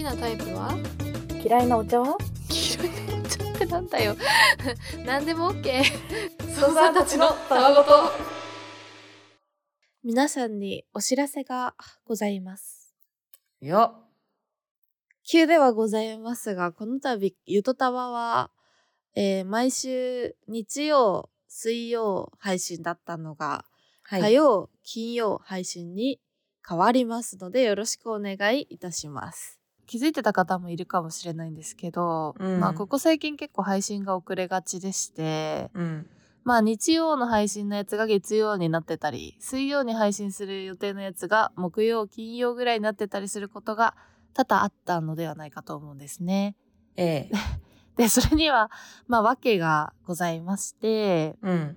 きなタイプは？嫌いなお茶は？黄色いのちょっとなんだよ。何でも OK ソさんたちのたわごと。皆さんにお知らせがございます。よ急ではございますがこの度ゆとたわは、えー毎週日曜水曜配信だったのが、は火曜金曜配信に変わりますのでよろしくお願いいたします気づいてた方もいるかもしれないんですけど、うん。まあここ最近結構配信が遅れがちでしてうん。まあ日曜の配信のやつが月曜になってたり水曜に配信する予定のやつが木曜金曜ぐらいになってたりすることが多々あったのではないかと思うんですね。ええ。でそれにはまあ訳がございましてうん。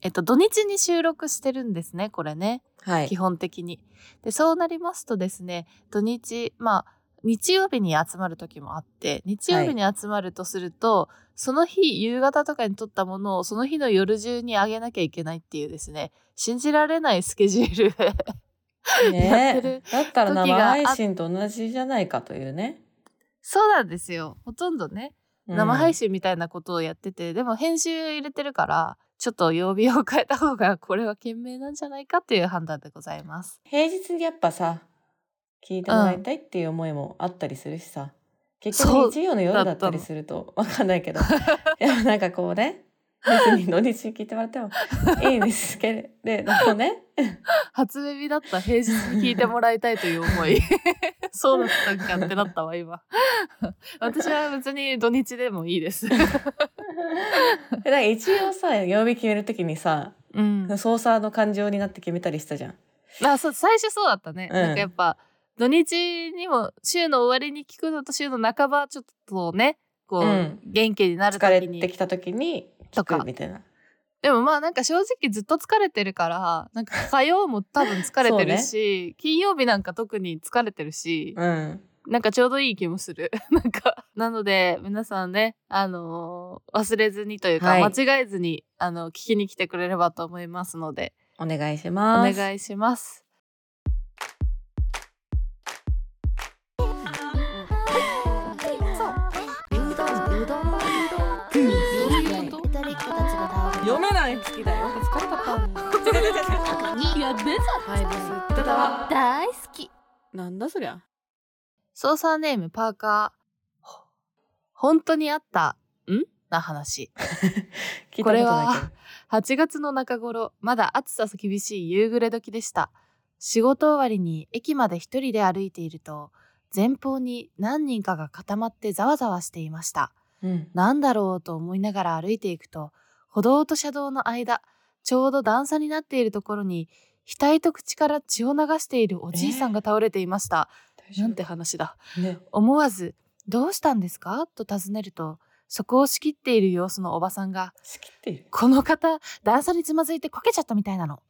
えっと土日に収録してるんですねこれね。はい。基本的に。でそうなりますとですね土日まあ日曜日に集まる時もあって日曜日に集まるとすると、その日夕方とかに撮ったものをその日の夜中にあげなきゃいけないっていうですね信じられないスケジュール でやってねだったら生配信と同じじゃないかというね。そうなんですよ。ほとんどね生配信信みたいなことをやってて、でも編集入れてるからちょっと曜日を変えた方がこれは賢明なんじゃないかっていう判断でございます。平日にやっぱさ聞いてもらいたいっていう思いもあったりするしさ、結局日曜の夜だったりするとわかんないけど。いやなんかこうね別に土日に聞いてもらってもいいんですけれどもね。初耳だった平日に聞いてもらいたいという思い。そうだったんかってなったわ今。私は別に土日でもいいです。でなんか一応さ曜日決めるときにさうん。操作の感情になって決めたりしたじゃん。あそう最初そうだったね、うん。なんかやっぱ土日にも週の終わりに聞くのと週の半ばちょっとねこう、うん元気になる疲れ時にてきた時に聞くみたいな。でもまあなんか正直ずっと疲れてるからなんか火曜も多分疲れてるし、金曜日なんか特に疲れてるし、うんなんかちょうどいい気もする。なんか、なので、皆さんね、あのー忘れずにというか、はい間違えずに、あの、聞きに来てくれればと思いますので、お願いしおます。願いします。好きだよ。疲れたかはい、です。ただ、大好きなんだそりゃ。操作ネームパーカー。ほ本当にあった、ん？な話。これは8月の中頃、まだ暑さ厳しい夕暮れ時でした。仕事終わりに駅まで一人で歩いていると、前方に何人かが固まってざわざわしていました。うん。なんだろうと思いながら歩いていくと、歩道と車道の間、ちょうど段差になっているところに、額と口から血を流しているおじいさんが倒れていました。大丈夫なんて話だ。ね。思わず、どうしたんですか？と尋ねると、そこを仕切っている様子のおばさんが、仕切っている。この方、段差につまずいてこけちゃったみたいなの。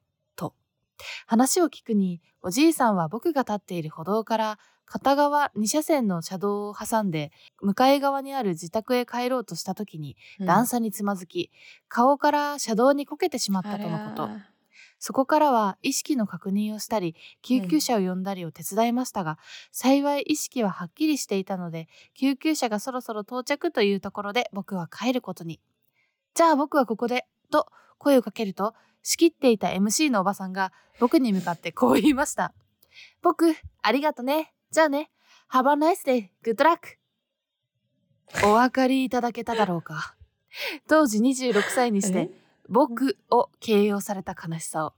と。話を聞くに、おじいさんは僕が立っている歩道から、片側2車線の車道を挟んで、向かい側にある自宅へ帰ろうとした時に、段差につまずき、顔から車道にこけてしまったとのこと。そこからは意識の確認をしたり、救急車を呼んだりを手伝いましたが、幸い意識ははっきりしていたので、救急車がそろそろ到着というところで僕は帰ることに。じゃあ僕はここで、と声をかけると、仕切っていた MC のおばさんが僕に向かってこう言いました。僕、ありがとね。じゃあね。Have a nice day. Good luck. お分かりいただけただろうか。当時26歳にして、僕を形容された悲しさを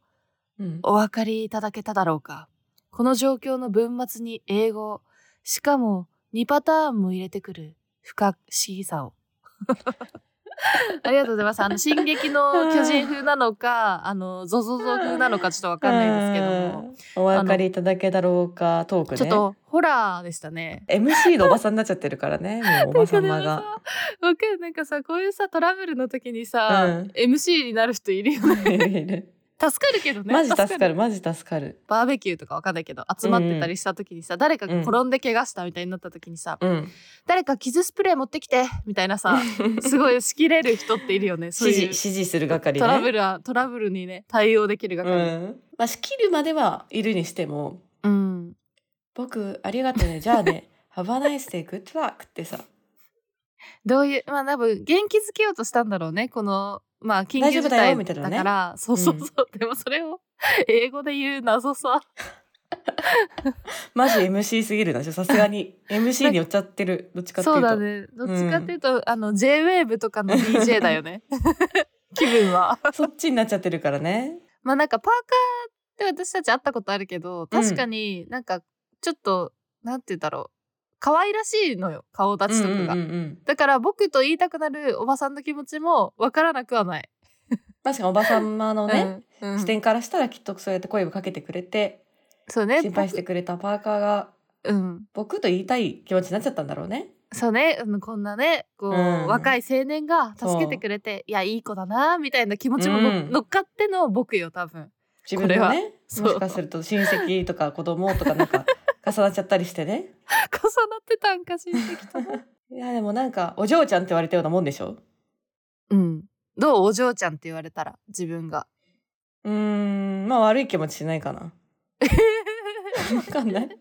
うん。お分かりいただけただろうかこの状況の文末に英語をしかも2パターンも入れてくる不可思議さを ありがとうございますあの進撃の巨人風なのかあのゾゾゾ風なのかちょっとわかんないですけどもうん。お分かりいただけだろうかトークね。ちょっとホラーでしたね MC のおばさんになっちゃってるからね。もうおばさまが。わかるなんかさこういうさトラブルの時にさ、うん MC になる人いるよね 助かるけどねマジ助かるマジ助かる。バーベキューとかわかんないけど集まってたりした時にさ、誰かが転んで怪我したみたいになった時にさ、うん。誰か傷スプレー持ってきてみたいなさ すごい仕切れる人っているよねそういう指示指示する係ね。トラブルはトラブルにね対応できるう係ん。まあ仕切るまではいるにしてもうん、僕ありがとうねじゃあね Have a nice day, good luck ってさ、どういうまあ多分元気づけようとしたんだろうねこのまあ緊急事態よみたいなね。だから、そうそう。そう、でもそれを英語で言う謎さ。マジ MC すぎるな、さすがに。MC に寄っちゃってる。どっちかっていうと。そうだね。どっちかっていうと、あの JWAVE とかの DJ だよね。気分は。そっちになっちゃってるからね。まあなんかパーカーって私たち会ったことあるけど確かになんかちょっと、なんて言うんだろう可愛らしいのよ顔立ちとかが、うんうんうんうんだから僕と言いたくなるおばさんの気持ちもわからなくはない。確かにおばさまのね、うんうん視点からしたらきっとそうやって声をかけてくれて、そうね。心配してくれたパーカーが僕うん。僕と言いたい気持ちになっちゃったんだろうね。そうね、うんこんなね、こう、うん若い青年が助けてくれて、いや、いい子だな、みたいな気持ちもの、うん乗っかっての僕よ、多分。自分のね、そうもしかすると親戚とか子供とかなんか重なっちゃったりしてね。重なってたんか、親戚とも。いやでもなんかお嬢ちゃんって言われたようなもんでしょ？うん。どうお嬢ちゃんって言われたら、自分が？うーん、まあ悪い気持ちしないかな。わかんない。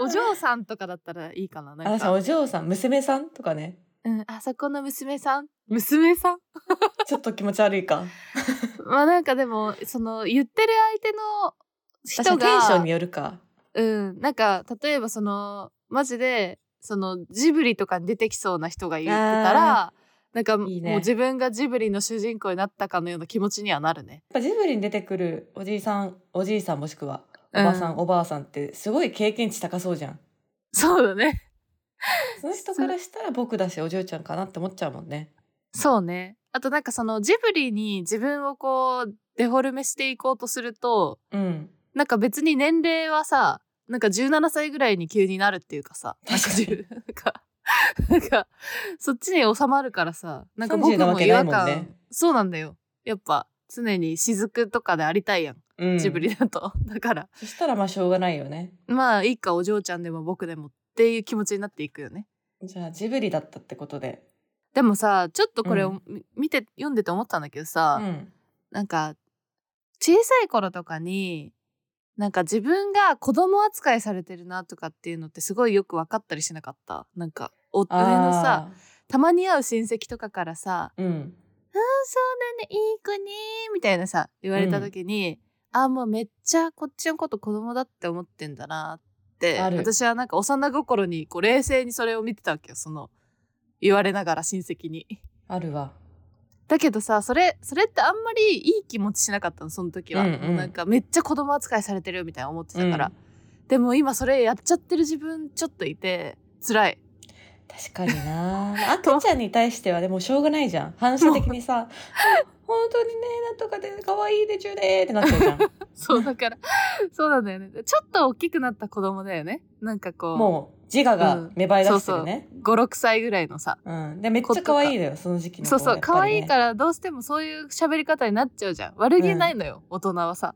お嬢さんとかだったらいいかな。あなんか。さお嬢さん、娘さんとかね。うん、あそこの娘さん？娘さん？ちょっと気持ち悪いか。まあなんかでも、その、言ってる相手の人が。にテンションによるか。うん、なんか例えばそのマジでそのジブリとかに出てきそうな人が言ってたらなんかもう自分がジブリの主人公になったかのような気持ちにはなるね。やっぱジブリに出てくるおじいさん、おじいさんもしくはおばさん、うんおばあさんってすごい経験値高そうじゃん。そうだね。その人からしたら僕だしお嬢ちゃんかなって思っちゃうもんね。そうね。あとなんかそのジブリに自分をこうデフォルメしていこうとするとうん。なんか別に年齢はさなんか17歳ぐらいに急になるっていうかさなんかなんかそっちに収まるからさなんか僕30なわも違和感、ねそうなんだよやっぱ常に雫とかでありたいやん、うん。ジブリだと だからそしたらまあしょうがないよね。まあいいかお嬢ちゃんでも僕でもっていう気持ちになっていくよねじゃあジブリだったってことで。でもさちょっとこれをうんみ見て読んでて思ったんだけどさ、うん。なんか小さい頃とかになんか自分が子供扱いされてるなとかっていうのってすごいよく分かったりしなかった？なんかお上のさあたまに会う親戚とかからさー。うん。「うんそうだねいい子ね」みたいなさ言われた時に、あもうめっちゃこっちのこと子供だって思ってんだなって私はなんか幼心にこう冷静にそれを見てたわけよその言われながら親戚に。あるわ。だけどさそれそれってあんまりいい気持ちしなかったのその時は、うんうん。なんかめっちゃ子供扱いされてるみたいな思ってたから、でも今それやっちゃってる自分ちょっといて辛い。確かにな。赤ちゃんに対してはでもしょうがないじゃん。反射的にさ「本当にねなんとかで可愛いでちゅね」ってなっちゃうじゃん。そうだから。そうなんだよね。ちょっと大きくなった子供だよね。なんかこう。もう自我が芽生え出してるね、56歳ぐらいのさ。うん。でめっちゃ可愛いのよその時期の。子そうそう。可愛いらからどうしてもそういう喋り方になっちゃうじゃん。悪気ないのよ、大人はさ。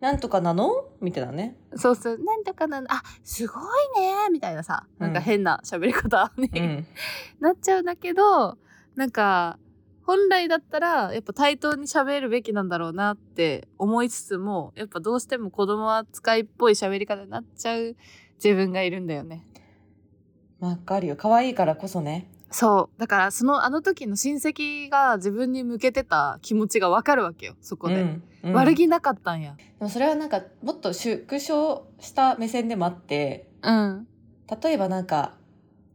なんとかなの？みたいなね。そうそう。なんとかなの？あすごいねみたいなさ。なんかうん変な喋り方に、うん。なっちゃうんだけどなんか本来だったらやっぱ対等に喋るべきなんだろうなって思いつつもやっぱどうしても子供扱いっぽい喋り方になっちゃう自分がいるんだよね。わかるよ。可愛いからこそね。そう。だからそのあの時の親戚が自分に向けてた気持ちがわかるわけよ。そこで、うんうん。悪気なかったんや。でもそれはなんかもっと縮小した目線でもあってうん。例えばなんか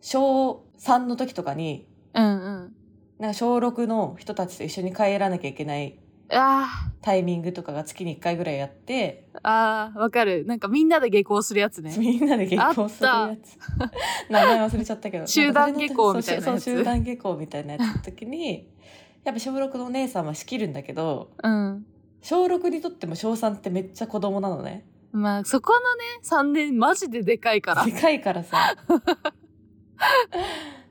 小3の時とかにうんうん。なんか小6の人たちと一緒に帰らなきゃいけないあタイミングとかが月に1回ぐらいやってーあーわかる。なんかみんなで下校するやつね。みんなで下校するやつ。名前忘れちゃったけど。集団下校みたいなやつ。そうそう集団下校みたいなやつの時にやっぱ小6のお姉さんは仕切るんだけどうん。小6にとっても小3ってめっちゃ子供なのね。まあそこのね3年マジででかいから。で。かいからさ。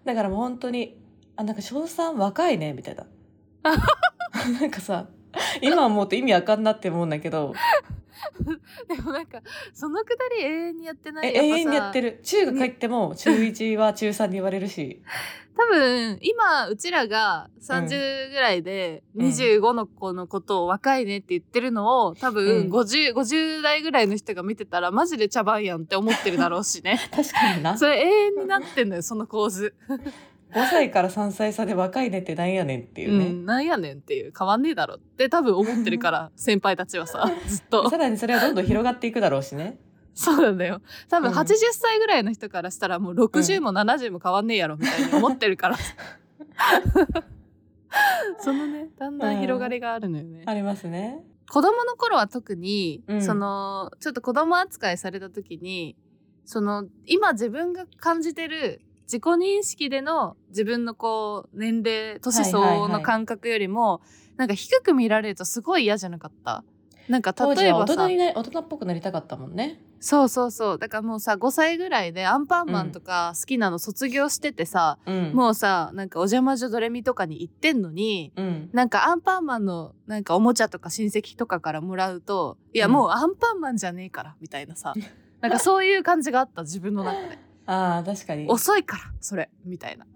だからもう本当にあなんか小3若いねみたいな。なんかさ 今思うと意味わかんなって思うんだけど。でもなんかそのくだり永遠にやってなえい永遠にやってる。中学入っても中1は中3に言われるし。多分今うちらが30ぐらいでうん。25の子のことを若いねって言ってるのを多う分ん 50, 50代ぐらいの人が見てたらマジで茶番やんって思ってるだろうしね。確かにな。それ永遠になってんのよその構図、5歳から3歳差で若いねってなんやねんっていうね、うん、なんやねんっていう変わんねえだろって多分思ってるから先輩たちはさ ずっと。さらにそれはどんどん広がっていくだろうしね。そうなんだよ。多分うん。80歳ぐらいの人からしたらもう60も70も変わんねえやろみたいに思ってるから、そのねだんだん広がりがあるのよね、ありますね。子供の頃は特に、うん。そのちょっと子供扱いされた時にその今自分が感じてる自己認識での自分のこう年齢年相応の感覚よりも、なんか低く見られるとすごい嫌じゃなかった。なんか例えばさ人にな大人っぽくなりたかったもんね。そうそうそう。だからもうさ5歳ぐらいでアンパンマンとか好きなの卒業しててさ、うん。もうさなんかお邪魔女ドレミとかに行ってんのにうん。なんかアンパンマンのなんかおもちゃとか親戚とかからもらうといやうん。もうアンパンマンじゃねえからみたいなさ。なんかそういう感じがあった自分の中であー確かに。遅いからそれみたいな。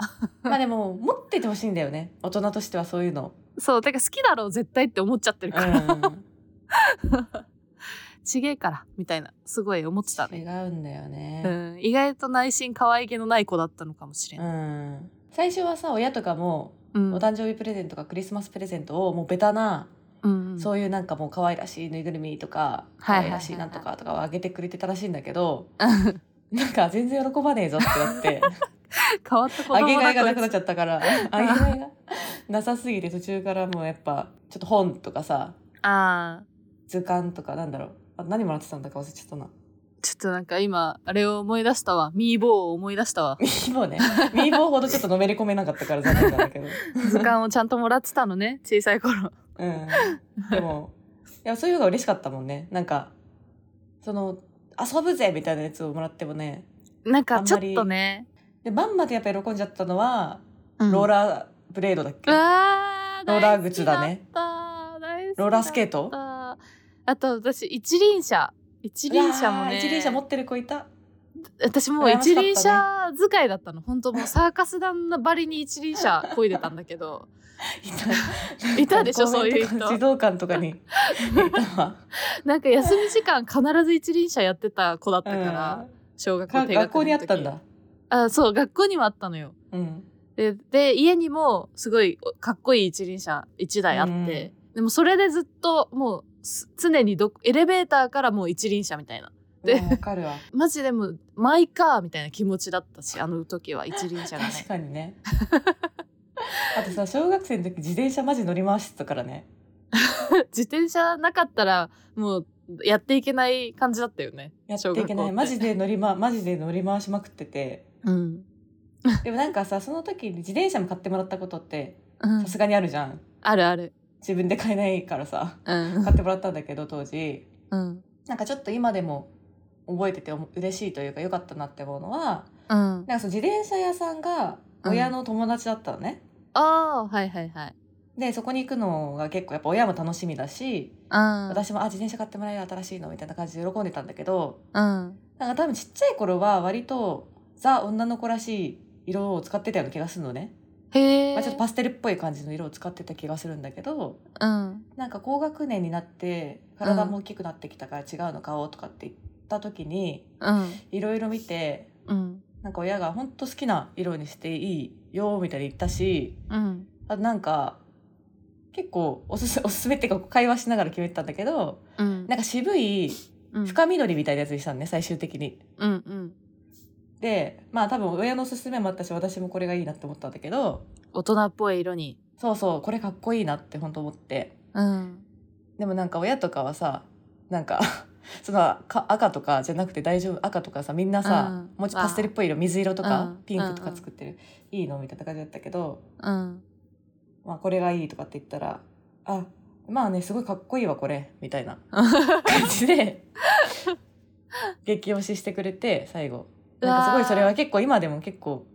まあでも持っててほしいんだよね。大人としてはそういうの。そうだから好きだろう絶対って思っちゃってるから、うん。ちげえからみたいなすごい思ってた違ね、うんだようねん、意外と内心可愛げのない子だったのかもしれうない、ん。最初はさ親とかもうん。お誕生日プレゼントとかクリスマスプレゼントをもうベタな、うんそういうなんかもう可愛らしいぬいぐるみとか可愛らしいなんとかとかをあげてくれてたらしいんだけど なんか全然喜ばねえぞってなって。変わった子あ供だげがいがなくなっこちゃったから。あげがいがなさすぎて途中からもうやっぱちょっと本とかさああ。図鑑とかなんだろう。あ何もらってたんだか忘れちゃったな。ちょっとなんか今あれを思い出したわ。ミーボーを思い出したわ。ミーボーね。ミーボーほどちょっとのめり込めなかったから残念なんだけど。図鑑をちゃんともらってたのね小さい頃。うん。でもいやそういうのが嬉しかったもんね。なんかその遊ぶぜみたいなやつをもらってもねなんかちょっとね、でまんまでやっぱ喜んじゃったのは、うん。ローラーブレードだっけ？ローラー靴だね。ローラースケート？あと私一輪車。一輪車もね。一輪車持ってる子いた。私もう一輪車使いだったの。本当もうサーカス団のばりに一輪車漕いでたんだけどいた いたでしょそういう人。児童館とかに。いたわ。な ん。か休み時間必ず一輪車やってた子だったから、小学校低学校にあったんだ。あそう学校にもあったのよ。うん。でで家にもすごいかっこいい一輪車1台あって、でもそれでずっともうす常にどエレベーターからもう一輪車みたいな。でうかるわ。マジでもうマイカーみたいな気持ちだったしあの時は一輪車が確ねかにね あとさ小学生の時自転車マジ乗り回してたからね。自転車なかったらもうやっていけない感じだったよね。やっていけない。マジでで乗り,、ま、マジで乗り回しまくってて。うん、でもなんかさその時に自転車も買ってもらったことってうん。さすがにあるじゃん。あるある。自分で買えないからさうん。買ってもらったんだけど当時。うん。なんかちょっと今でも覚えてて嬉しいというか良かったなって思うのはうん。なんかその自転車屋さんが親の友達だったのね、ああはいはいはい。でそこに行くのが結構やっぱ親も楽しみだしうん。私もあ自転車買ってもらえる新しいのみたいな感じで喜んでたんだけどうん。なんか多分ちっちゃい頃は割とザ女の子らしい色を使ってたような気がするのね、へえ、まあ、ちょっとパステルっぽい感じの色を使ってた気がするんだけどうん。なんか高学年になって体も大きくなってきたから違うの買おうとかって言った時にうん。いろいろ見てうん。なんか親が本当好きな色にしていいよみたいに言ったしうん。あとなんか結構おすす おすすめっていうか会話しながら決めてたんだけどうん。なんか渋いうん。深緑みたいなやつにしたのね最終的に。うんうん。でまあ多分親のおすすめもあったし私もこれがいいなって思ったんだけど大人っぽい色に。そうそうこれかっこいいなって本当思って。うん。でもなんか親とかはさなんかそのか赤とかじゃなくて大丈夫赤とかさみんなさ、うん。もうちょっとパステルっぽい色水色とか、うん。ピンクとか作ってる、いいのみたいな感じだったけど、うん。まあ、これがいいとかって言ったらあまあねすごいかっこいいわこれみたいなう ん感じで激推ししてくれて最後。なんかすごいそれは結構今でも結構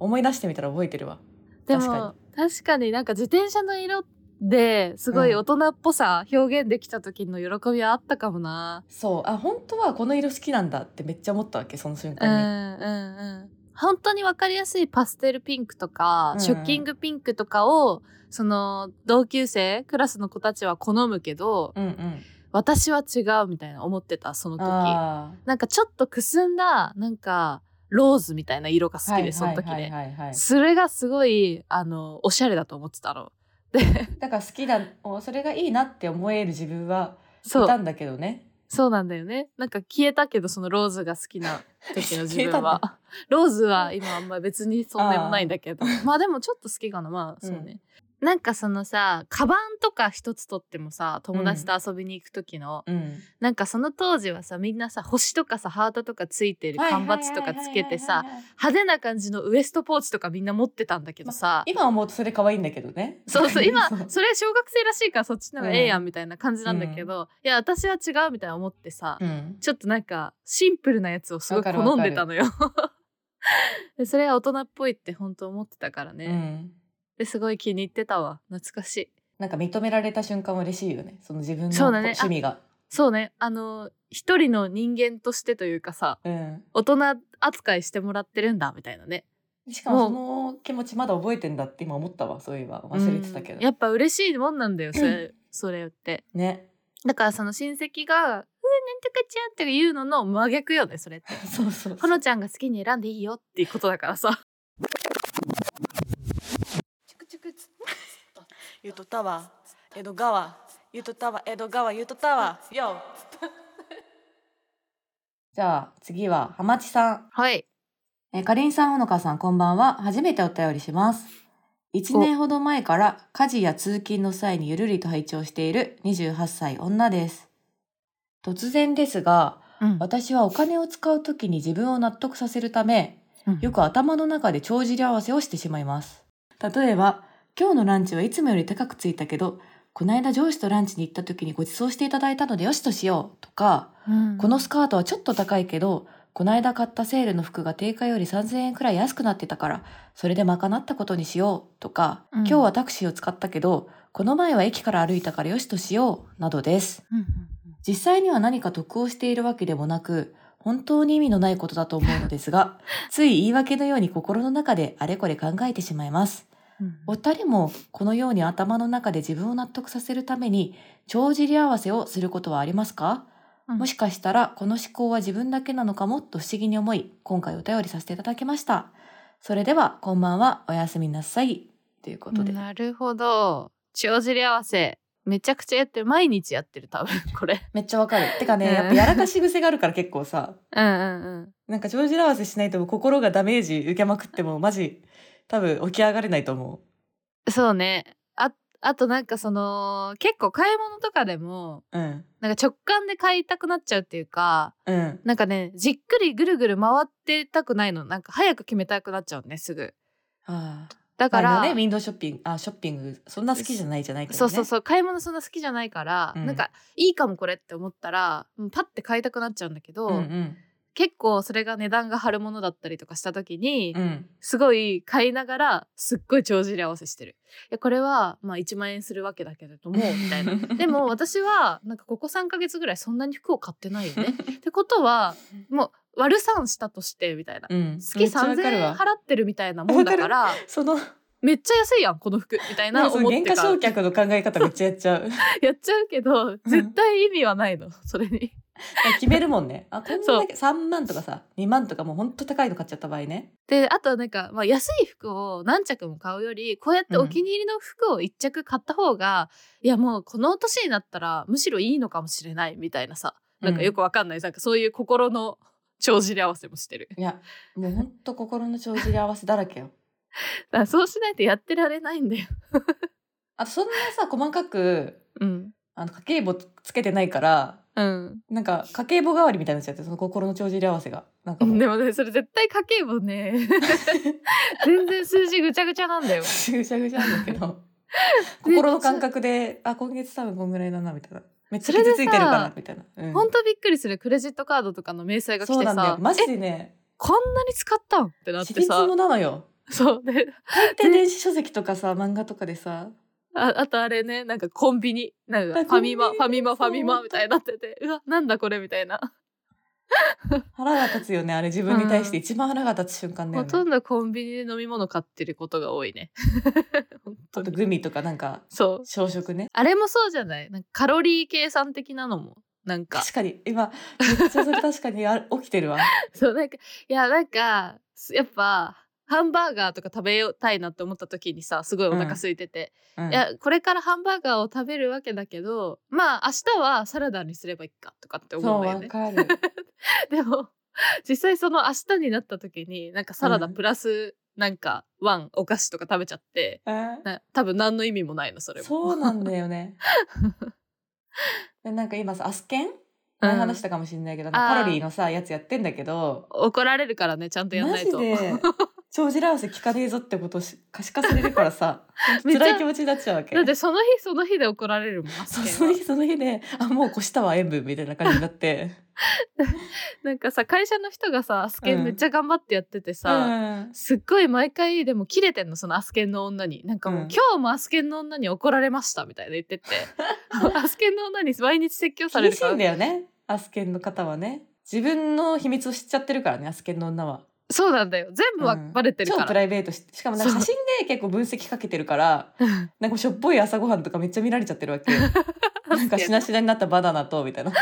思い出してみたら覚えてるわ。確か確かになんか自転車の色ですごいうん。大人っぽさ表現できた時の喜びはあったかもな。そう。あ本当はこの色好きなんだってめっちゃ思ったわけその瞬うん間に、うんうん。本当に分かりやすいパステルピンクとか、うんショッキングピンクとかをその同級生クラスの子たちは好むけどうんうん。私は違うみたいな思ってたその時。あなんかちょっとくすんだなんかローズみたいな色がー好きで、その時はいね、はいはいはい。それがすごいあのおしゃれだと思ってたの。で だから好きだおそれがいいなって思える自分はいそうたんだけどねそうなんだよね。なんか消えたけど、そのローズが好きな時の 自分は。ローズは今あんま別にそんでもないんだけど。まあでもちょっと好きかな。まあそうね。なんかそのさ、カバンとか一つ取ってもさ、友達と遊びに行く時の、うん。なんかその当時はさ、みんなさ、星とかさ、ハートとかついてる缶バッジとかつけてさ、派手な感じのウエストポーチとかみんな持ってたんだけどさ、今思うとそれ可愛いんだけどね。そうそう、今、それ小学生らしいからそっちの方がええやん。みたいな感じなんだけど、いや、私は違うみたいな思ってさ、うん。ちょっとなんかシンプルなやつをすごいわかるわかる。好 んでたのよ。でそれは大人っぽいって本当思ってたからね。すごい気に入ってたわ。懐かしい。なんか認められた瞬間は嬉しいよねその自分のそうだね趣味がそうね。あの、一人の人間としてというかさ、うん大人扱いしてもらってるんだみたいなね。しかもその気持ちまだ覚えてんだって今思ったわそういえば忘れてたけどうんやっぱ嬉しいもんなんだよ、それ、それって。ねだからその親戚が、なんとかちゃんって言うのの真逆よね、それって。そうそうほのちゃんが好きに選んでいいよっていうことだからさ。ゆとたわ江戸川。ゆとたわ江戸川ゆとたわよじゃあ次ははまちさん。はい。えーかりんさんほのかさんこんばんは。初めてお便りします。1年ほど前から家事や通勤の際にゆるりと拝聴している28歳女です。突然ですがうん。私はお金を使うときに自分を納得させるためうん。よく頭の中で帳尻合わせをしてしまいます。例えば今日のランチはいつもより高くついたけどこの間上司とランチに行った時にご馳走していただいたのでよしとしようとかうん。このスカートはちょっと高いけどこの間買ったセールの服が定価より3000円くらい安くなってたからそれで賄ったことにしようとか、うん。今日はタクシーを使ったけどこの前は駅から歩いたからよしとしようなどです。うんうん実際には何か得をしているわけでもなく本当に意味のないことだと思うのですが つい言い訳のように心の中であれこれ考えてしまいます。うんお二人もこのように頭の中で自分を納得させるために帳尻合わせをすることはありますか？うん。もしかしたらこの思考は自分だけなのかもと不思議に思い今回お便りさせていただきました。それではこんばんは。おやすみなさい。ということで、なるほど。帳尻合わせ。めちゃくちゃやってる。毎日やってる、多分、これ。めっちゃわかる。てかね、うん。やっぱやらかし癖があるから結構さ。うんうんなんか帳尻合わせしないと心がダメージ受けまくってもマジ多分起き上がれないと思うん。そうね。あ、あとなんかその、結構買い物とかでも、ううんなんか直感で買いたくなっちゃうっていうか、うんなんかね、じっくりぐるぐる回ってたくないの。なんか早く決めたくなっちゃうね、すぐ。ああだから、ねウィンドウショッピングあショッピングそんな好きじゃないじゃないけどねそうそうそう買い物そんな好きじゃないから、うんなんかいいかもこれって思ったらうんパッて買いたくなっちゃうんだけど、うんうん結構それが値段が張るものだったりとかした時に、うんすごい買いながらすっごい帳尻合わせしてる。いやこれはまあ1万円するわけだけれども みたいな。でも私はなんかここ3ヶ月ぐらいそんなに服を買ってないよね。ってことはもう割る算したとしてみたいな。うん月めっちゃわ3000かるわ円払ってるみたいなもんだからそのめっちゃ安いやんこの服みたいななんかその原価償却の考え方めっちゃやっちゃう やっちゃうけど絶対意味はないのそれに。決めるもんね。あこんだけ3万とかさ2万とかもうほんと高いの買っちゃった場合ね。であとなんか、まあ、安い服を何着も買うよりこうやってお気に入りの服を1着買った方が、いやもうこの年になったらむしろいいのかもしれないみたいなさなんかよくわかんない、なんかそういう心の帳尻合わせもしてる。いやもうほんと心の帳尻合わせだらけよ。だからそうしないとやってられないんだよ。あとそんなさ細かくうん。あの家計簿つけてないからうん。なんか家計簿代わりみたいになっちゃってその心の帳尻合わせが。なんかでもねそれ絶対家計簿ね。全然数字ぐちゃぐちゃなんだよ。ぐしゃぐしゃなんだけど。心の感覚であ今月多分こんぐらいだなみたいな。めっちゃ傷ついてるからみたいな、うん。ほんとびっくりする。クレジットカードとかの明細が来そうてさなんだよ。マジえでね。こんなに使ったん？ってなっちてさ。びつもなのよ。そう。で大抵電子書籍とかさ漫画とかでさああとあれねなんかコンビニなんかあファミマファミマファミマみたいになっててうわなんだこれみたいな。腹が立つよねあれ自分に対して。一番腹が立つ瞬間だよね、ほとんどコンビニで飲み物買ってることが多いね。本当あとにグミとかなんかそう。朝食ね。あれもそうじゃない？なんかカロリー計算的なのもなんか。確かに。今めっちゃそれ確かにあ起きてるわ。そうなんかいやなんかすやっぱハンバーガーとか食べたいなって思った時にさすごいお腹空いてて、うん。いやこれからハンバーガーを食べるわけだけどまあ明日はサラダにすればいいかとかって思うんだ でも実際その明日になった時になんかサラダうんプラスなんかワンお菓子とか食べちゃって、多分何の意味もないのそれも。そうなんだよね。でなんか今さアスケン？前話したかもしれないけど、あー。カロリーのさやつやってんだけど。怒られるからねちゃんとやんないと。マジで 帳尻合わせ聞かねえぞってことをし可視化されるからさ 辛い気持ちになっちゃうわけ。だってその日その日で怒られるもん そその日その日であもう越したわ塩分みたいな感じになって。なんかさ会社の人がさアスケうん。ンめっちゃ頑張ってやっててさ、うん。すっごい毎回でも切れてんのそのアスケンの女に。なんかもう、うん。今日もアスケンの女に怒られましたみたいな言ってて。アスケンの女に毎日説教されるから。厳しいんだよねアスケンの方はね。自分の秘密を知っちゃってるからねアスケンの女はそうなんだよ。全部はうん。バレてるから、超プライベートししかもなんか写真で結構分析かけてるからなんかしょっぽい朝ごはんとかめっちゃ見られちゃってるわけ。よなんかしなしなになったバナナとみたいな。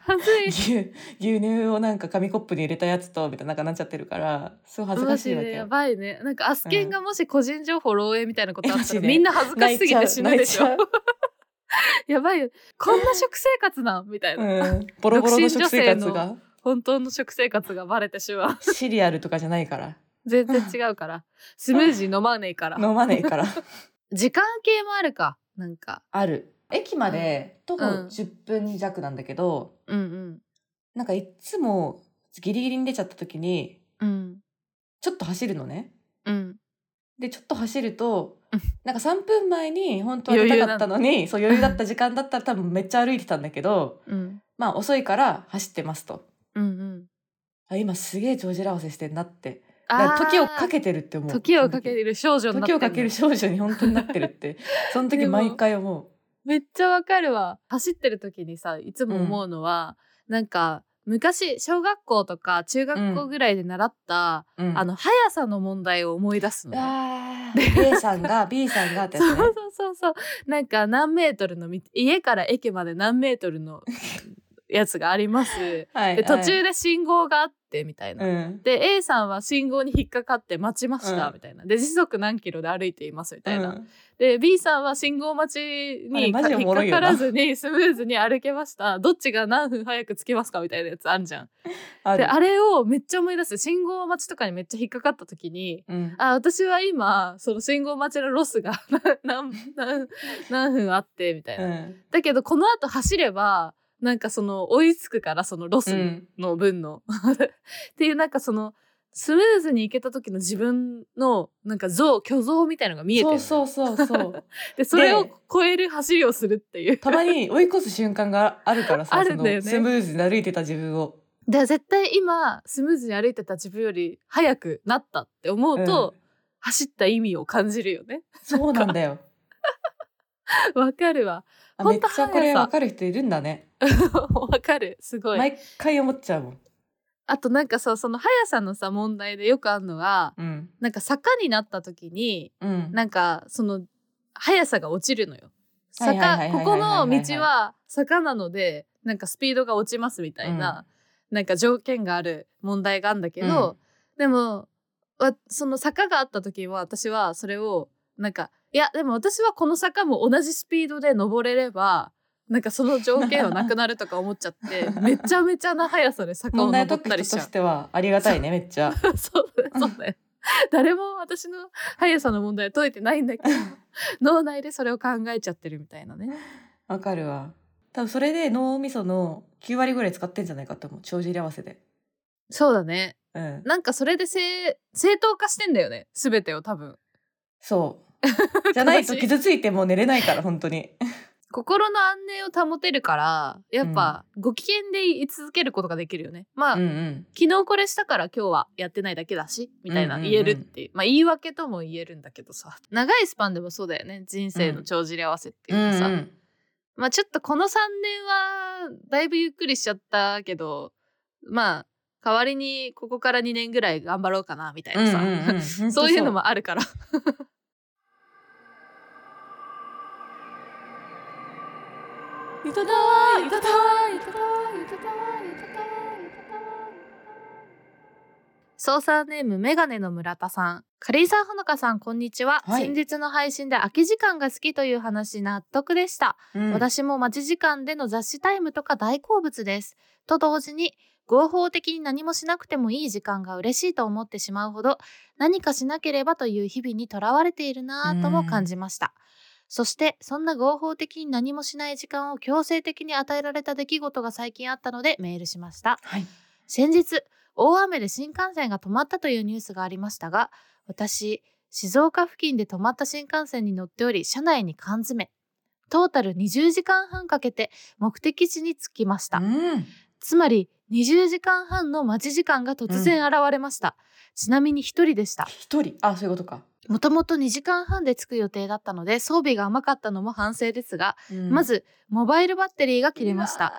恥ずい。牛牛乳をなんか紙コップに入れたやつとみたいななんかなっちゃってるからすごい恥ずかしいわけ。よばいね。なんかアスケンがもし個人情報漏洩みたいなことあったら、マジでみんな恥ずかしすぎて死ぬでしょ。やばいよ。こんな食生活なん？みたいな、うん、ボロボロの食生活が本当の食生活がバレてしまう。シリアルとかじゃないから。全然違うから。スムージー飲まねえから。飲まねえから。時間系もあるか。なんか。ある。駅まで徒歩うん。10分弱なんだけど、うんうん。なんかいっつもギリギリに出ちゃった時にうん。ちょっと走るのね。うん。でちょっと走るとうん。なんか3分前に本当は出たかったのにそう余裕だった時間だったら多分めっちゃ歩いてたんだけどうん。まあ遅いから走ってますとうんうん。あ今すげえ帳尻合わせしてんなって。だからあー。時をかけてるって思う。時をかける少女になって時をかける少女に本当になってるって。その時毎回思めっちゃわかるわ。走ってる時にさいつも思うのは、なんか昔小学校とか中学校ぐらいで習った、う、うん。あの速さの問題を思い出すの A さんが B さんがってやつね。そうそうそうそう。なんか何メートルの道家から駅まで何メートルのやつがあります。はいで途中はいで信号があってみたいな、うん。で A さんは信号に引っかかって待ちましたうん。みたいな、で時速何キロで歩いていますみたいな、うん。で B さんは信号待ちに引っかからずに スムーズに歩けました。どっちが何分早く着きますかみたいなやつあんじゃん。ある。であれをめっちゃ思い出す。信号待ちとかにめっちゃ引っかかった時にうん。あ私は今その信号待ちのロスが 何何何分あってみたいな。うん。だけどこの後走ればなんかその追いつくからそのロスうんの。分の、っていうなんかそのスムーズに行けた時の自分のなんか像虚像みたいのが見えてるそうそうそうそう。でそれを超える走りをするっていう。たまに追い越す瞬間があるからさあるんだよね。スムーズに歩いてた自分を。で絶対今スムーズに歩いてた自分より速くなったって思うと、うん。走った意味を感じるよね。そうなんだよ わかるわ。あほんとめっちゃこれわかる人いるんだね。わかる。すごい。毎回思っちゃうもん。あとなんかさその速さのさ問題でよくあるのがうん。なんか坂になった時にうん。なんかその速さが落ちるのよ。はいはいはいはい坂ここの道は坂なのでなんかスピードが落ちますみたいな、なんか条件がある問題があるんだけど、でもわその坂があった時は私はそれをなんかいやでも私はこの坂も同じスピードで登れればなんかその条件はなくなるとか思っちゃって めちゃめちゃな速さで坂を登ったりしちゃうし。てはありがたいねめっちゃそう そうだよ。誰も私の速さの問題は解いてないんだけど 脳内でそれを考えちゃってるみたいなね。わかるわ多分それで脳みその9割ぐらい使ってんじゃないかと思う帳尻合わせでそうだね。うんなんかそれで正正当化してんだよね全てを多分。そう じゃないと傷ついてもう寝れないから本当に。心の安寧を保てるからやっぱご機嫌でい続けることができるよね。まあ、うんうん。昨日これしたから今日はやってないだけだしみたいなうんうんうん。言えるっていう、まあ言い訳とも言えるんだけどさ。長いスパンでもそうだよね。人生の帳尻合わせっていうかさ、うんうん。まあちょっとこの3年はだいぶゆっくりしちゃったけどまあ代わりにここから2年ぐらい頑張ろうかなみたいなさ、うんうんうん。そういうのもあるからゆとたわゆとたわ操作ネームメガネの村田さん。カリーサーほのかさん、こんにちは。はい先日の配信で空き時間が好きという話納得でした。うん私も待ち時間での雑誌タイムとか大好物です。と同時に、合法的に何もしなくてもいい時間が嬉しいと思ってしまうほど、何かしなければという日々にとらわれているなぁとも感じました。そして、そんな合法的に何もしない時間を強制的に与えられた出来事が最近あったのでメールしました。はい。先日大雨で新幹線が止まったというニュースがありましたが私静岡付近で止まった新幹線に乗っており車内に缶詰トータル20時間半かけて目的地に着きました、うん。つまり20時間半の待ち時間が突然現れました、ちなみに一人でした一人？あ、そういうことか。もともと2時間半で着く予定だったので装備が甘かったのも反省ですが、まずモバイルバッテリーが切れました。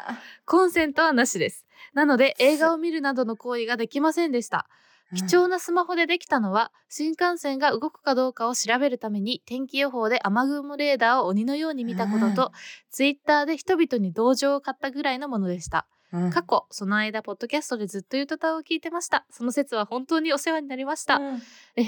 コンセントはなしです。なので映画を見るなどの行為ができませんでした。貴重なスマホでできたのは新幹線が動くかどうかを調べるために天気予報で雨雲レーダーを鬼のように見たことと、ツイッターで人々に同情を買ったぐらいのものでした。うん過去その間ポッドキャストでずっとゆとたを聞いてました。その説は本当にお世話になりました。うんえ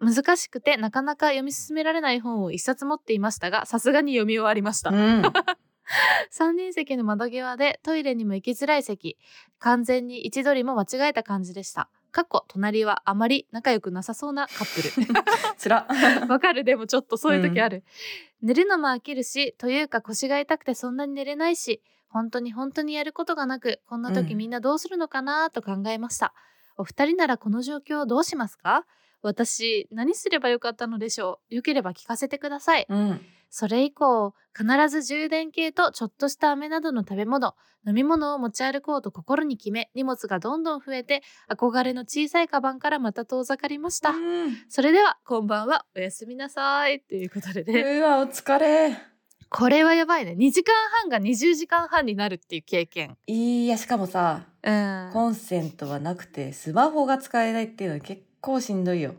難しくてなかなか読み進められない本を一冊持っていましたがさすがに読み終わりました。うん。三人席の窓際でトイレにも行きづらい席完全に位置取りも間違えた感じでした。かっこ隣はあまり仲良くなさそうなカッ つら。プ ルわかる。でもちょっとそういう時ある、寝るのも飽きるしというか腰が痛くてそんなに寝れないし本当に本当にやることがなくこんな時うん。みんなどうするのかなと考えました、お二人ならこの状況どうしますか？私何すればよかったのでしょうよければ聞かせてくださいうん。それ以降、必ず充電系とちょっとした飴などの食べ物、飲み物を持ち歩こうと心に決め、荷物がどんどん増えて、憧れの小さいカバンからまた遠ざかりました。うんそれでは、こんばんは、おやすみなさい。ということでね、うわ、お疲れ。これはやばいね。2時間半が20時間半になるっていう経験。いや、しかもさ、うん。コンセントはなくて、スマホが使えないっていうのは結構しんどいよ。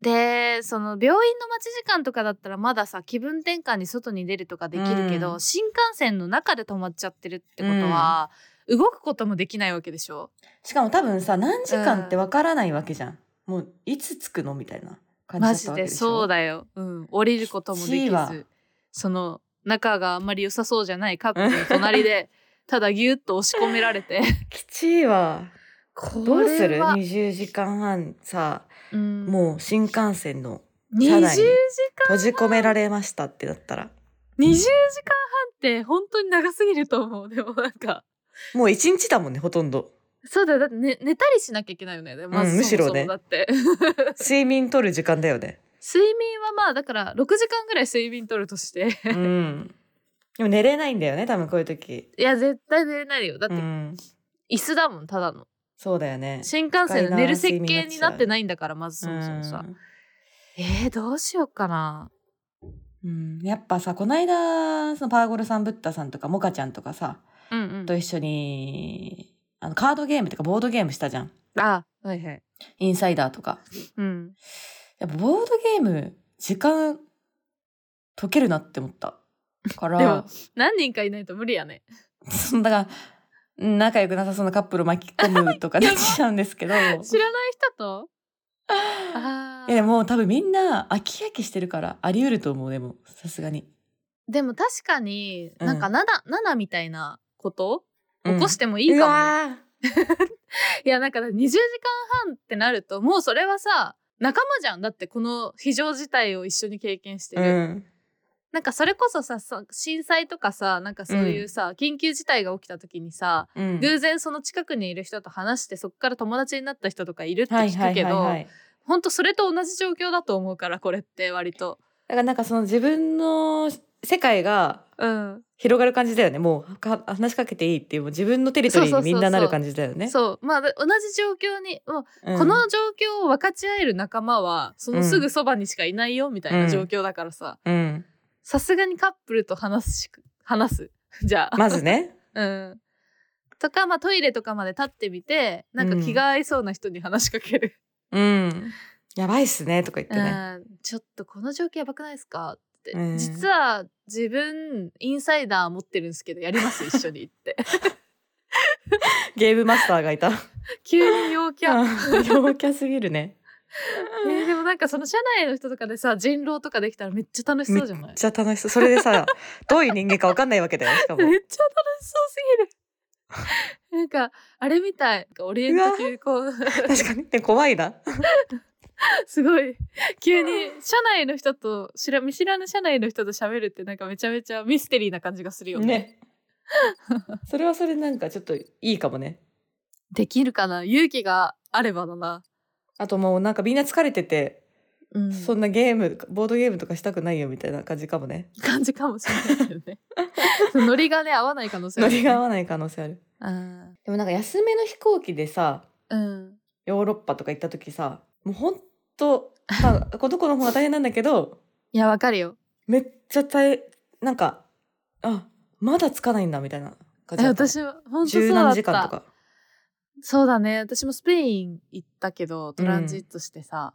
で、その病院の待ち時間とかだったらまださ、気分転換に外に出るとかできるけど、うん新幹線の中で止まっちゃってるってことは、動くこともできないわけでしょ？しかも多分さ、何時間ってわからないわけじゃん。もう、いつ着くのみたいな感じだったわけでしょ？そうだよ。うん。降りることもできず、その仲があんまり良さそうじゃないカップルの隣で、ただギュッと押し込められて。きちいわ。こどうする？れは ?20 時間半さ、うん、もう新幹線の20時間車内に閉じ込められましたってなったら。20時間半って本当に長すぎると思う。でもなんか、もう一日だもんね、ほとんど。そうだよ。だって寝寝たりしなきゃいけないよね。まずうんむしろねだって。睡眠取る時間だよね。睡眠はまあだから6時間ぐらい睡眠取るとして。うん。でも寝れないんだよね、多分こういう時。いや、絶対寝れないよ。だって、うん。椅子だもん、ただの。そうだよね。新幹線の寝る設計になってないんだから、まずそもそもさ。えー、どうしようかな。うん、やっぱさこの間そのパーゴルさんブッダさんとかモカちゃんとかさ、うんうん。と一緒にあのカードゲームとかボードゲームしたじゃんあ、はいはい。インサイダーとかうん。やっぱボードゲーム時間解けるなって思ったかでもら何人かいないと無理やね。だからうん仲良くなさそうなカップルを巻き込むとか なっちゃうんですけど。知らない人と？あいやでも多分みんな飽き飽きしてるからあり得ると思うでも。さすがに。でも確かに、うん。なんか7、7みたいなこと？うん。起こしてもいいかも、ねうわ いや、なんか20時間半ってなると、もうそれはさ、仲間じゃん。だってこの非常事態を一緒に経験してる。ーうんなんかそれこそさ、さ震災とかさ、なんかそういうさ、緊急事態が起きた時にさ、うん。偶然その近くにいる人と話してそこから友達になった人とかいるって聞くけどはいはいほんとそれと同じ状況だと思うからこれって割と。だからなんかその自分の世界がうん。広がる感じだよね。もうか話しかけていいっていうもう自分のテリトリーにみんななる感じだよね。そう。まあで同じ状況にもううん。この状況を分かち合える仲間はそのすぐそばにしかいないよみたいな状況だからさ。うんさすがにカップルと話すし話す？じゃあ、まずね。うん。とか、まあ、トイレとかまで立ってみてなんか気が合いそうな人に話しかける、うん。やばいっすねとか言ってうねん。ちょっとこの状況やばくないですかって、うん。実は自分インサイダー持ってるんですけどやります一緒にって。ゲームマスターがいた。急に陽キャ、陽キャすぎるね えーでもなんかその社内の人とかでさ人狼とかできたらめっちゃ楽しそうじゃない？めっちゃ楽しそう。それでさ どういう人間か分かんないわけだよしかも。めっちゃ楽しそうすぎる。なんかあれみたい。オリエント急行。確かに。で怖いな。すごい。急に社内の人と知ら見知らぬ社内の人と喋るってなんかめちゃめちゃミステリーな感じがするよね。ね。それはそれなんかちょっといいかもね。できるかな？勇気があればだな。あともうなんかみんな疲れてて、うん、そんなゲームボードゲームとかしたくないよみたいな感じかもね。感じかもしれないけどね。ノリがね合わない可能性ある、ノリが合わない可能性ある。うんでもなんか安めの飛行機でさうん。ヨーロッパとか行った時さもうほんとまあこの子の方が大変なんだけどいやわかるよ。めっちゃ大変なんかあまだつかないんだみたいな感じえだった私も本当そう十だった。何時間とかそうだね。私もスペイン行ったけどトランジットしてさ、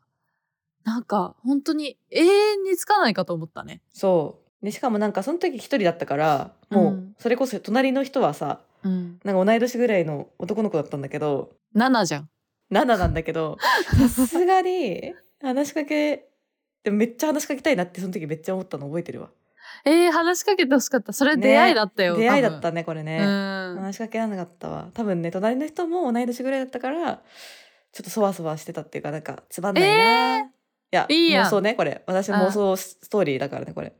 なんか本当に永遠につかないかと思ったね。そう。でしかもなんかその時一人だったからもううん。それこそ隣の人はさうん。なんか同い年ぐらいの男の子だったんだけど7じゃん。7なんだけど さすがに話しかけでもめっちゃ話しかけたいなってその時めっちゃ思ったの覚えてるわえー、話しかけてほしかった。それ出会いだったよ、出会いだっ多たねこれね、話しかけられなかったわ。多分ね隣の人も同い年ぐらいだったからちょっとそわそわしてたっていうかなんかつまんないな、いやいいやん。妄想ねこれ。私の妄想ストーリーだからねこれ。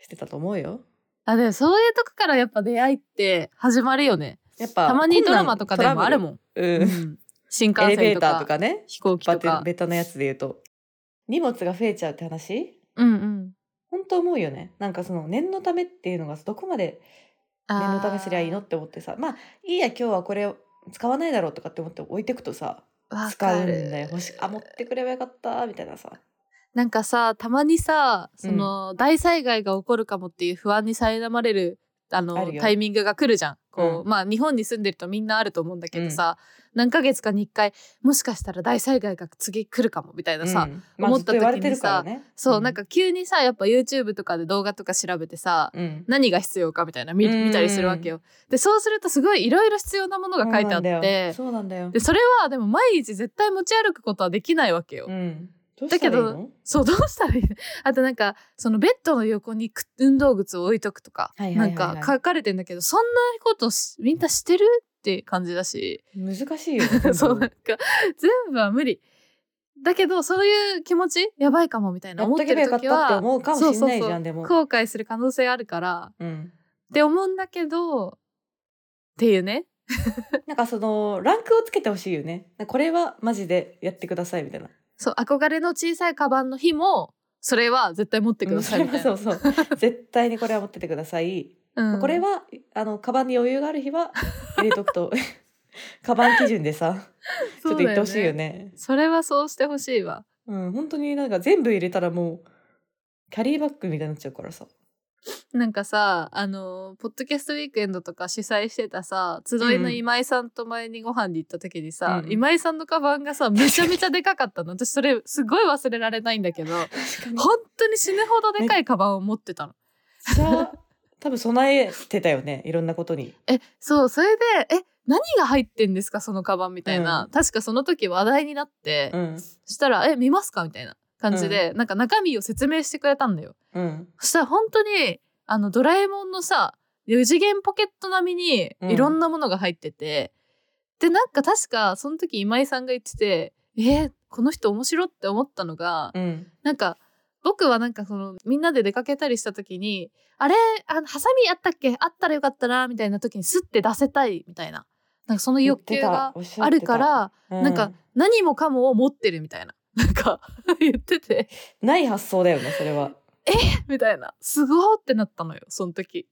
してたと思うよ。あでもそういうとこからやっぱ出会いって始まるよね。やっぱたまにドラマとかでもあるもん、ん、うん。うん。新幹エレベーター線とかとかね。飛行機とか。ベタなやつで言うと。荷物が増えちゃうって話？うんうん本当思うよね。なんかその念のためっていうのがどこまで念のためすりゃいいのって思ってさ。まあいいや今日はこれ使わないだろうとかって思って置いてくとさわ使うんだよ。欲しあ持ってくればよかったみたいなさ。なんかさたまにさその、大災害が起こるかもっていう不安に苛まれるあのタイミングが来るじゃんこう、うん。まあ日本に住んでるとみんなあると思うんだけどさ、何ヶ月かに1回もしかしたら大災害が次来るかもみたいなさ、うん。まあ思った時にさずと言われてるからね。そう、なんか急にさやっぱ YouTube とかで動画とか調べてさ、うん。何が必要かみたいな見うん見たりするわけよ。でそうするとすごいいろいろ必要なものが書いてあってそうなんだよ。でそれはでも毎日絶対持ち歩くことはできないわけよ。うんだけどそうどうしたらいい？の あとなんかそのベッドの横にく運動靴を置いとくとか、はいはいなんか書かれてんだけどそんなことしみんなしてるって感じだし。難しいよ ねそうなんか全部は無理。だけどそういう気持ちやばいかもみたいな思ってる時はたって思うかもしれないじそうそうそうゃんでも。後悔する可能性あるから。うん。って思うんだけどっていうね。なんかそのランクをつけてほしいよね。これはマジでやってくださいみたいなそう憧れの小さいカバンの日もそれは絶対持ってくださいみたいな。うん。そうそう。絶対にこれは持っててください、うん。これはあのカバンに余裕がある日は入れとくと カバン基準でさ ちょっと言ってほしいよね。それはそうしてほしいわ。うん本当になんか全部入れたらもうキャリーバッグみたいになっちゃうからさなんかさあのポッドキャストウィークエンドとか主催してたさ集いの今井さんと前にご飯に行った時にさ、うん今井さんのカバンがさめちゃめちゃでかかったの。私それすごい忘れられないんだけど 本当に死ぬほどでかいカバンを持ってたの。多分備えてたよねいろんなことに。えそうそれでえ何が入ってんですかそのカバンみたいな、うん。確かその時話題になって、うん。そしたら「え見ますか?」みたいな感じで、なんか中身を説明してくれたんだよ。うん。そしたら本当にあのドラえもんのさ4次元ポケット並みにうん。いろんなものが入ってて、でなんか確かその時今井さんが言っててえーこの人面白って思ったのが、うん。なんか僕はなんかそのみんなで出かけたりした時にあれあのハサミあったっけ？あったらよかったなみたいな時にスッて出せたいみたいな。なんかその欲求があるから、うなんか何もかもを持ってるみたいななんか 言ってて。ない発想だよねそれは。みたいな。すごーってなったのよその時。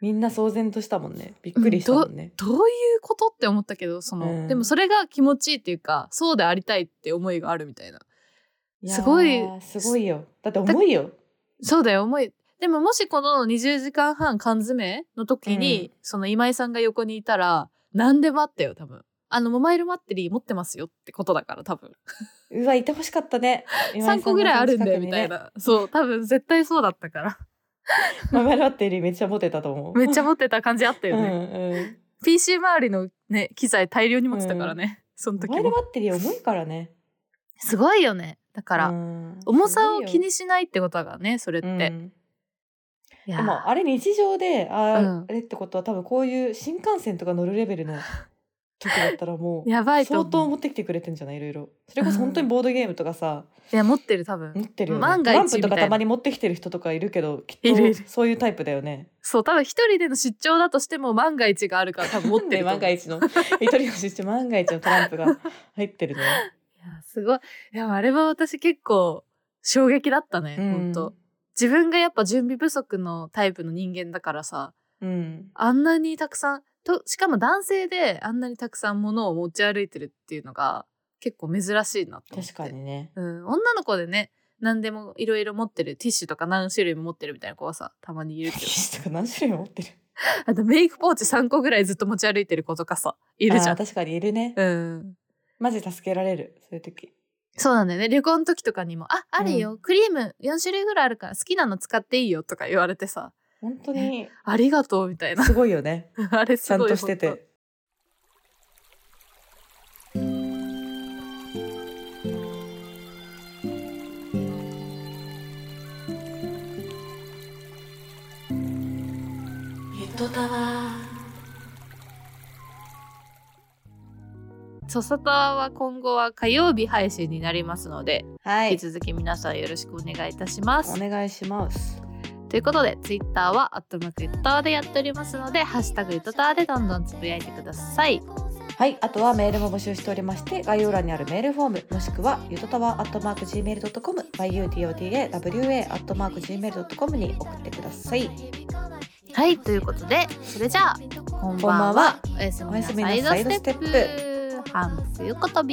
みんな騒然としたもんね。びっくりしたもんね。どういうことって思ったけどその、うん。でもそれが気持ちいいっていうかそうでありたいって思いがあるみたいな。やーすごいすごいよ。だって重いよ。そうだよ思い。でももしこの20時間半缶詰の時に、うん。その今井さんが横にいたら何でもあったよ多分あのモマイルバッテリー持ってますよってことだから多分。うわ、いてほしかったね。3個ぐらいあるんだよみたいな。な、そう多分絶対そうだったから。ママバッテリーめっちゃ持てたと思う。めっちゃ持ってた感じあったようんね、うん。PC 周りのね機材大量に持ってたからね、その時モバイルもバッテリー重いからね。すごいよね。だから、うん。重さを気にしないってことだからねそれって、うん。でもあれ日常であれってことは多分こういう新幹線とか乗るレベルの時だったらもうやばいと相当持ってきてくれてんじゃない？いろいろそれこそ本当にボードゲームとかさ、いや持ってる多分。持ってるよね。万がトランプとかたまに持ってきてる人とかいるけどきっとそういうタイプだよね。そう多分一人での出張だとしても万が一があるから多分持ってる万が一の。一人の出張万が一のトランプが入ってるね。いやすごい。いやあれは私結構衝撃だったね、うん。ほんと自分がやっぱ準備不足のタイプの人間だからさうん。あんなにたくさんとしかも男性であんなにたくさん物を持ち歩いてるっていうのが結構珍しいなと思って。確かにね。うん、女の子でね何でもいろいろ持ってる。ティッシュとか何種類も持ってるみたいな子はさたまにいるけど。とか何種類も持ってる。あとメイクポーチ3個ぐらいずっと持ち歩いてる子とかさいるじゃん。確かにいるね、うん。マジ助けられるそういう時。そうなんだよね旅行の時とかにも「ああるよ、クリーム4種類ぐらいあるから好きなの使っていいよ」とか言われてさ本当に「ありがとう」みたいな。すごいよね。あれちゃんとしてて。ソサタは今後は火曜日配信になりますので、はい。引き続き皆さんよろしくお願いいたします。お願いしますということで、ツイッターは、アットマークゆとたわでやっておりますので、ハッシュタグゆとたわでどんどんつぶやいてください。はい、あとはメールも募集しておりまして、概要欄にあるメールフォーム、もしくは、ゆとたわ、アットマーク、gmail.com、yutotawa、アットマーク、gmail.com に送ってください。はい、ということで、それじゃあ、こんばんはは。おやすみなさい。サイドステッサイドスプ。半冬こと